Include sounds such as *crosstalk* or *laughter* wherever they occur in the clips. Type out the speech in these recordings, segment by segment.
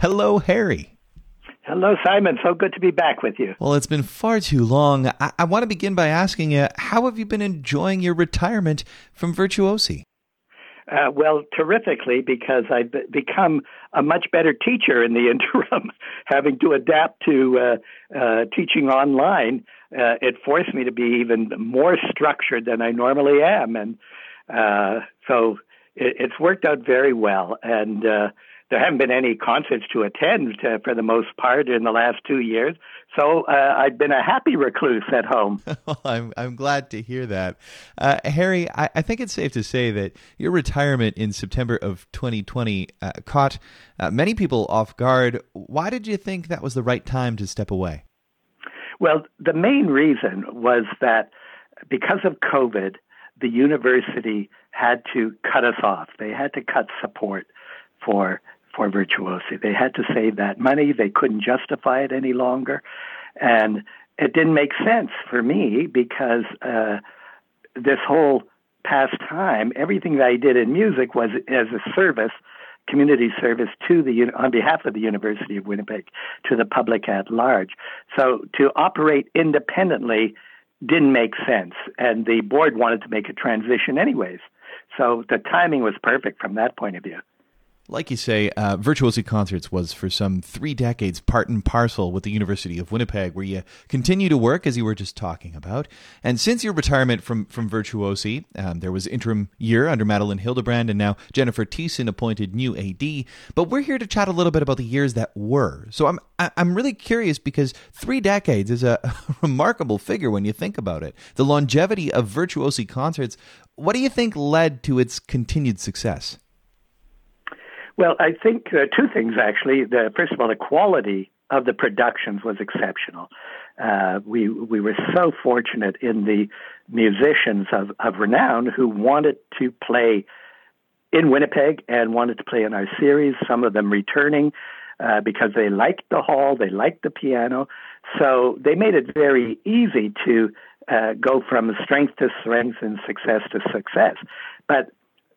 Hello, Harry. Hello, Simon. So good to be back with you. Well, it's been far too long. I, I want to begin by asking you, how have you been enjoying your retirement from Virtuosi? Uh, well, terrifically, because I've become a much better teacher in the *laughs* interim, having to adapt to uh, uh, teaching online. Uh, it forced me to be even more structured than I normally am, and uh, so it, it's worked out very well. And uh, there haven't been any concerts to attend to, for the most part in the last two years. So uh, I've been a happy recluse at home. *laughs* well, I'm I'm glad to hear that, uh, Harry. I, I, think it's safe to say that your retirement in September of 2020 uh, caught uh, many people off guard. Why did you think that was the right time to step away? Well, the main reason was that because of COVID, the university had to cut us off. They had to cut support for for virtuosi. They had to save that money. They couldn't justify it any longer. And it didn't make sense for me because uh, this whole past time, everything that I did in music was as a service, community service to the on behalf of the University of Winnipeg to the public at large. So to operate independently didn't make sense, and the board wanted to make a transition anyways. So the timing was perfect from that point of view. Like you say, uh, Virtuosi Concerts was for some three decades part and parcel with the University of Winnipeg, where you continue to work, as you were just talking about. And since your retirement from, from Virtuosi, um, there was interim year under Madeline Hildebrand, and now Jennifer Thiessen appointed new AD. But we're here to chat a little bit about the years that were. So I'm, I'm really curious because three decades is a *laughs* remarkable figure when you think about it. The longevity of Virtuosi Concerts, what do you think led to its continued success? Well, I think uh, two things actually. The, first of all, the quality of the productions was exceptional. Uh, we we were so fortunate in the musicians of, of renown who wanted to play in Winnipeg and wanted to play in our series. Some of them returning uh, because they liked the hall, they liked the piano, so they made it very easy to uh, go from strength to strength and success to success. But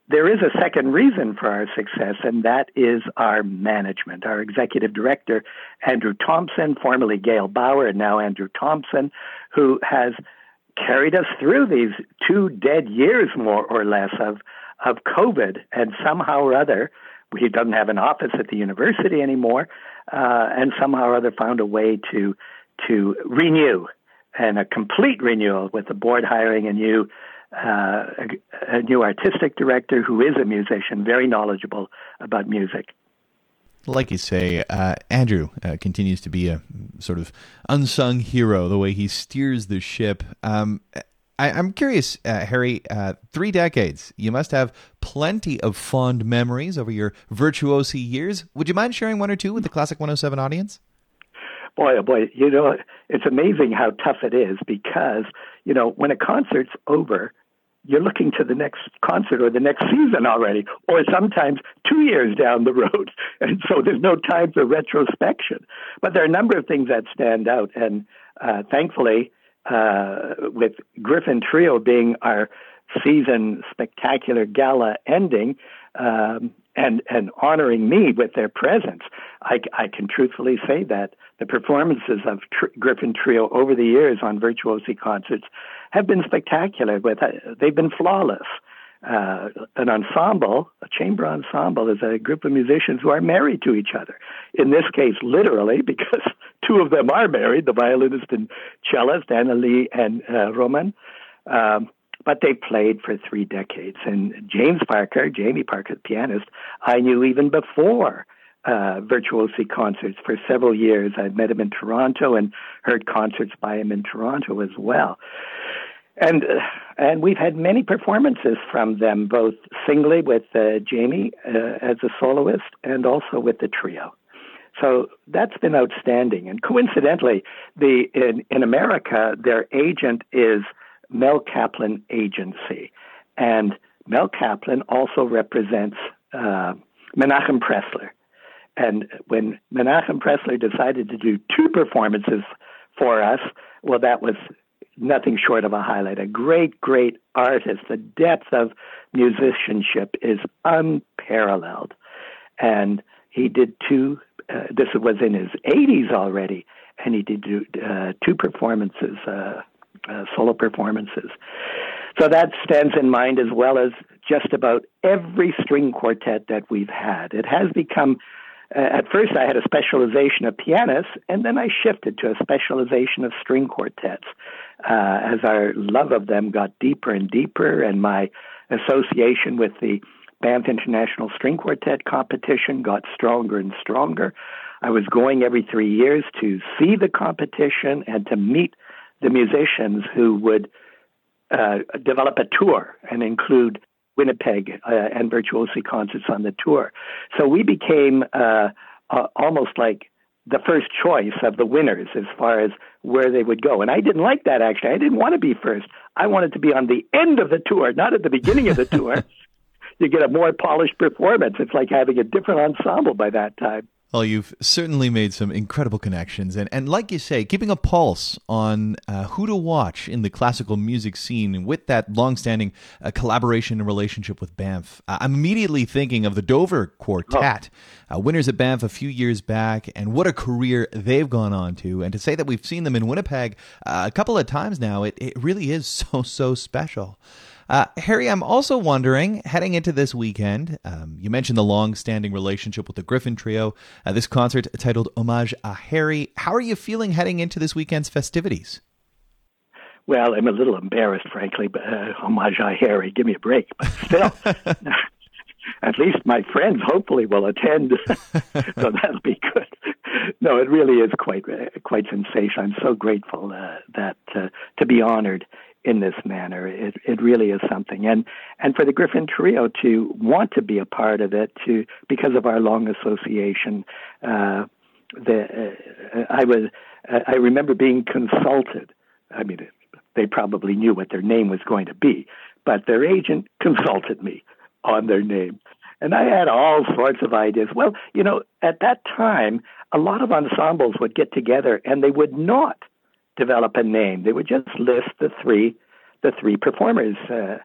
there is a second reason for our success, and that is our management. Our executive director, Andrew Thompson, formerly Gail Bauer, and now Andrew Thompson, who has carried us through these two dead years, more or less, of, of COVID, and somehow or other, he doesn't have an office at the university anymore, uh, and somehow or other found a way to to renew and a complete renewal with the board hiring a new uh, a, a, new artistic director who is a musician, very knowledgeable about music. Like you say, uh, Andrew uh, continues to be a sort of unsung hero. The way he steers the ship. Um, I, am curious, uh, Harry. Uh, three decades. You must have plenty of fond memories over your virtuosi years. Would you mind sharing one or two with the Classic 107 audience? boy, oh boy, you know, it's amazing how tough it is because, you know, when a concert's over, you're looking to the next concert or the next season already, or sometimes two years down the road. *laughs* And so there's no time for retrospection. But there are a number of things that stand out. And uh, thankfully, uh, with Gryphon Trio being our season spectacular gala ending, um, and and honoring me with their presence. I, I can truthfully say that the performances of Tr- Gryphon Trio over the years on virtuosi concerts have been spectacular. With uh, they've been flawless. Uh, an ensemble, a chamber ensemble, is a group of musicians who are married to each other. In this case, literally, *laughs* because two of them are married: the violinist and cellist, Annalee and uh, Roman. Um, but they played for three decades. And James Parker, Jamie Parker, the pianist, I knew even before uh, virtuosi concerts for several years. I met him in Toronto and heard concerts by him in Toronto as well. And uh, and we've had many performances from them, both singly with uh, Jamie uh, as a soloist and also with the trio. So that's been outstanding. And coincidentally, the in, in America, their agent is Mel Kaplan Agency. And Mel Kaplan also represents uh, Menachem Pressler. And when Menachem Pressler decided to do two performances for us, well, that was nothing short of a highlight. A great, great artist. The depth of musicianship is unparalleled. And he did two uh, this was in his 80s already, and he did uh, two performances, uh, uh, solo performances. So that stands in mind as well as just about every string quartet that we've had. It has become, uh, at first, I had a specialization of pianists, and then I shifted to a specialization of string quartets uh, as our love of them got deeper and deeper, and my association with the Banff International String Quartet competition got stronger and stronger. I was going every three years to see the competition and to meet the musicians who would uh, develop a tour and include Winnipeg uh, and virtuosi concerts on the tour. So we became uh, uh, almost like the first choice of the winners as far as where they would go. And I didn't like that actually. I didn't want to be first. I wanted to be on the end of the tour, not at the beginning of the tour. *laughs* you get a more polished performance. It's like having a different ensemble by that time. Well, you've certainly made some incredible connections, and, and like you say, keeping a pulse on uh, who to watch in the classical music scene, with that longstanding uh, collaboration and relationship with Banff, uh, I'm immediately thinking of the Dover Quartet, oh. winners at Banff a few years back, and what a career they've gone on to. And to say that we've seen them in Winnipeg uh, a couple of times now, it, it really is *laughs* so so special. Uh, Harry, I'm also wondering, heading into this weekend, um, you mentioned the long-standing relationship with the Gryphon Trio. Uh, this concert titled "Homage à Harry." How are you feeling heading into this weekend's festivities? Well, I'm a little embarrassed, frankly, but uh, "Hommage à Harry," give me a break. But still, *laughs* at least my friends hopefully will attend, *laughs* so that'll be good. No, it really is quite uh, quite sensational. I'm so grateful uh, that uh, to be honored in this manner. It it really is something, and and for the Gryphon Trio to want to be a part of it, to because of our long association. Uh, the uh, I was uh, I remember being consulted. I mean, they probably knew what their name was going to be, but their agent consulted me on their name. And I had all sorts of ideas. Well, you know, at that time, a lot of ensembles would get together and they would not develop a name. They would just list the three, the three performers, uh,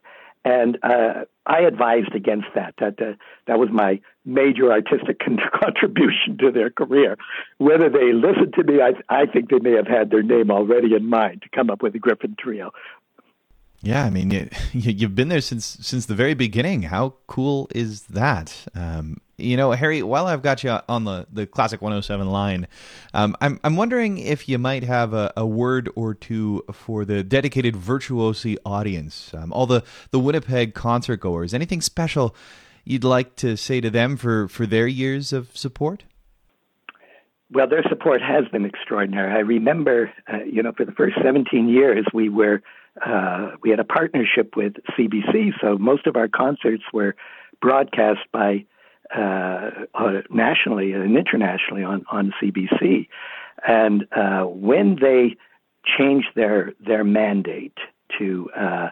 and uh, I advised against that. That uh, that was my major artistic *laughs* con- contribution to their career. Whether they listened to me, I, I think they may have had their name already in mind to come up with the Gryphon Trio. Yeah, I mean, *laughs* you, you've been there since since the very beginning. How cool is that? Um, you know, Harry, while I've got you on the, the Classic 107 line, um, I'm, I'm wondering if you might have a, a, word or two for the dedicated virtuosi audience, um, all the, the Winnipeg concert goers. Anything special you'd like to say to them for, for their years of support? Well, their support has been extraordinary. I remember, uh, you know, for the first 17 years, we were uh, we had a partnership with CBC, so most of our concerts were broadcast by uh, uh, nationally and internationally on, on CBC. And uh, when they changed their their mandate to uh,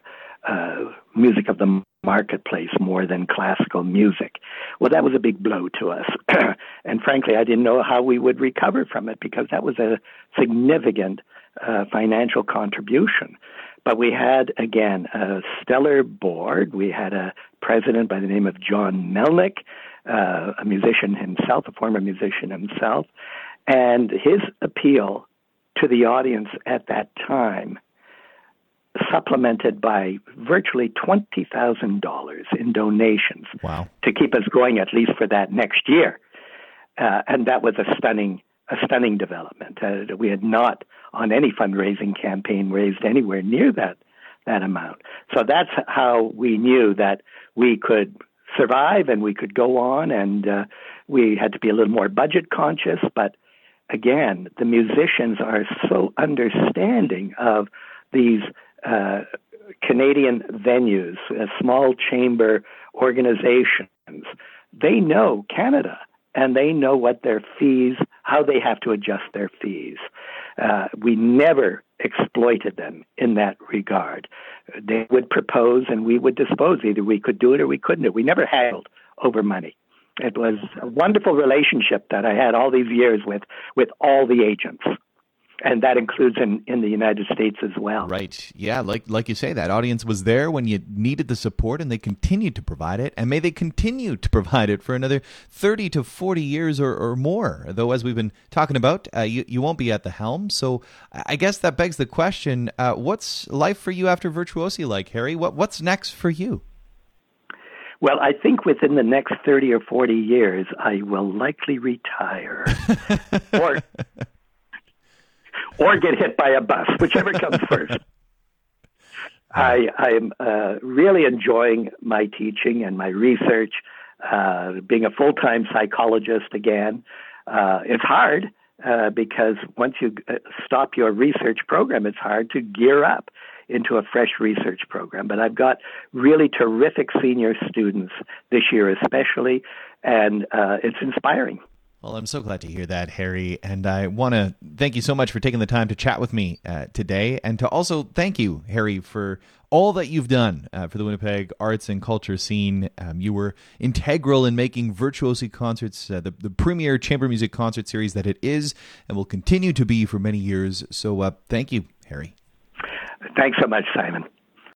uh, music of the marketplace more than classical music, well, that was a big blow to us. *clears throat* and frankly, I didn't know how we would recover from it because that was a significant uh, financial contribution. But we had, again, a stellar board. We had a president by the name of John Melnick, uh, a musician himself, a former musician himself, and his appeal to the audience at that time, supplemented by virtually twenty thousand dollars in donations wow. to keep us going at least for that next year, uh, and that was a stunning a stunning development. Uh, we had not on any fundraising campaign raised anywhere near that that amount. So that's how we knew that we could survive and we could go on and uh, we had to be a little more budget conscious but again the musicians are so understanding of these uh, Canadian venues, uh, small chamber organizations. They know Canada and they know what their fees, how they have to adjust their fees. Uh, we never exploited them in that regard. They would propose and we would dispose. Either we could do it or we couldn't. It. We never haggled over money. It was a wonderful relationship that I had all these years with with all the agents. And that includes in, in the United States as well. Right. Yeah, like like you say, that audience was there when you needed the support, and they continued to provide it, and may they continue to *laughs* provide it for another thirty to forty years or, or more. Though, as we've been talking about, uh, you you won't be at the helm, so I guess that begs the question: uh, What's life for you after Virtuosi like, Harry? What what's next for you? Well, I think within the next 30 or 40 years, I will likely retire. *laughs* or or get hit by a bus, whichever comes *laughs* first. I, I'm uh, really enjoying my teaching and my research, uh, being a full time psychologist again. Uh, it's hard uh, because once you uh, stop your research program, it's hard to gear up into a fresh research program. But I've got really terrific senior students this year, especially, and uh, it's inspiring. Well, I'm so glad to hear that, Harry. And I want to thank you so much for taking the time to chat with me uh, today. And to also thank you, Harry, for all that you've done uh, for the Winnipeg arts and culture scene. Um, you were integral in making Virtuosi Concerts uh, the, the premier chamber music concert series that it is and will continue to be for many years. So uh, thank you, Harry. Thanks so much, Simon.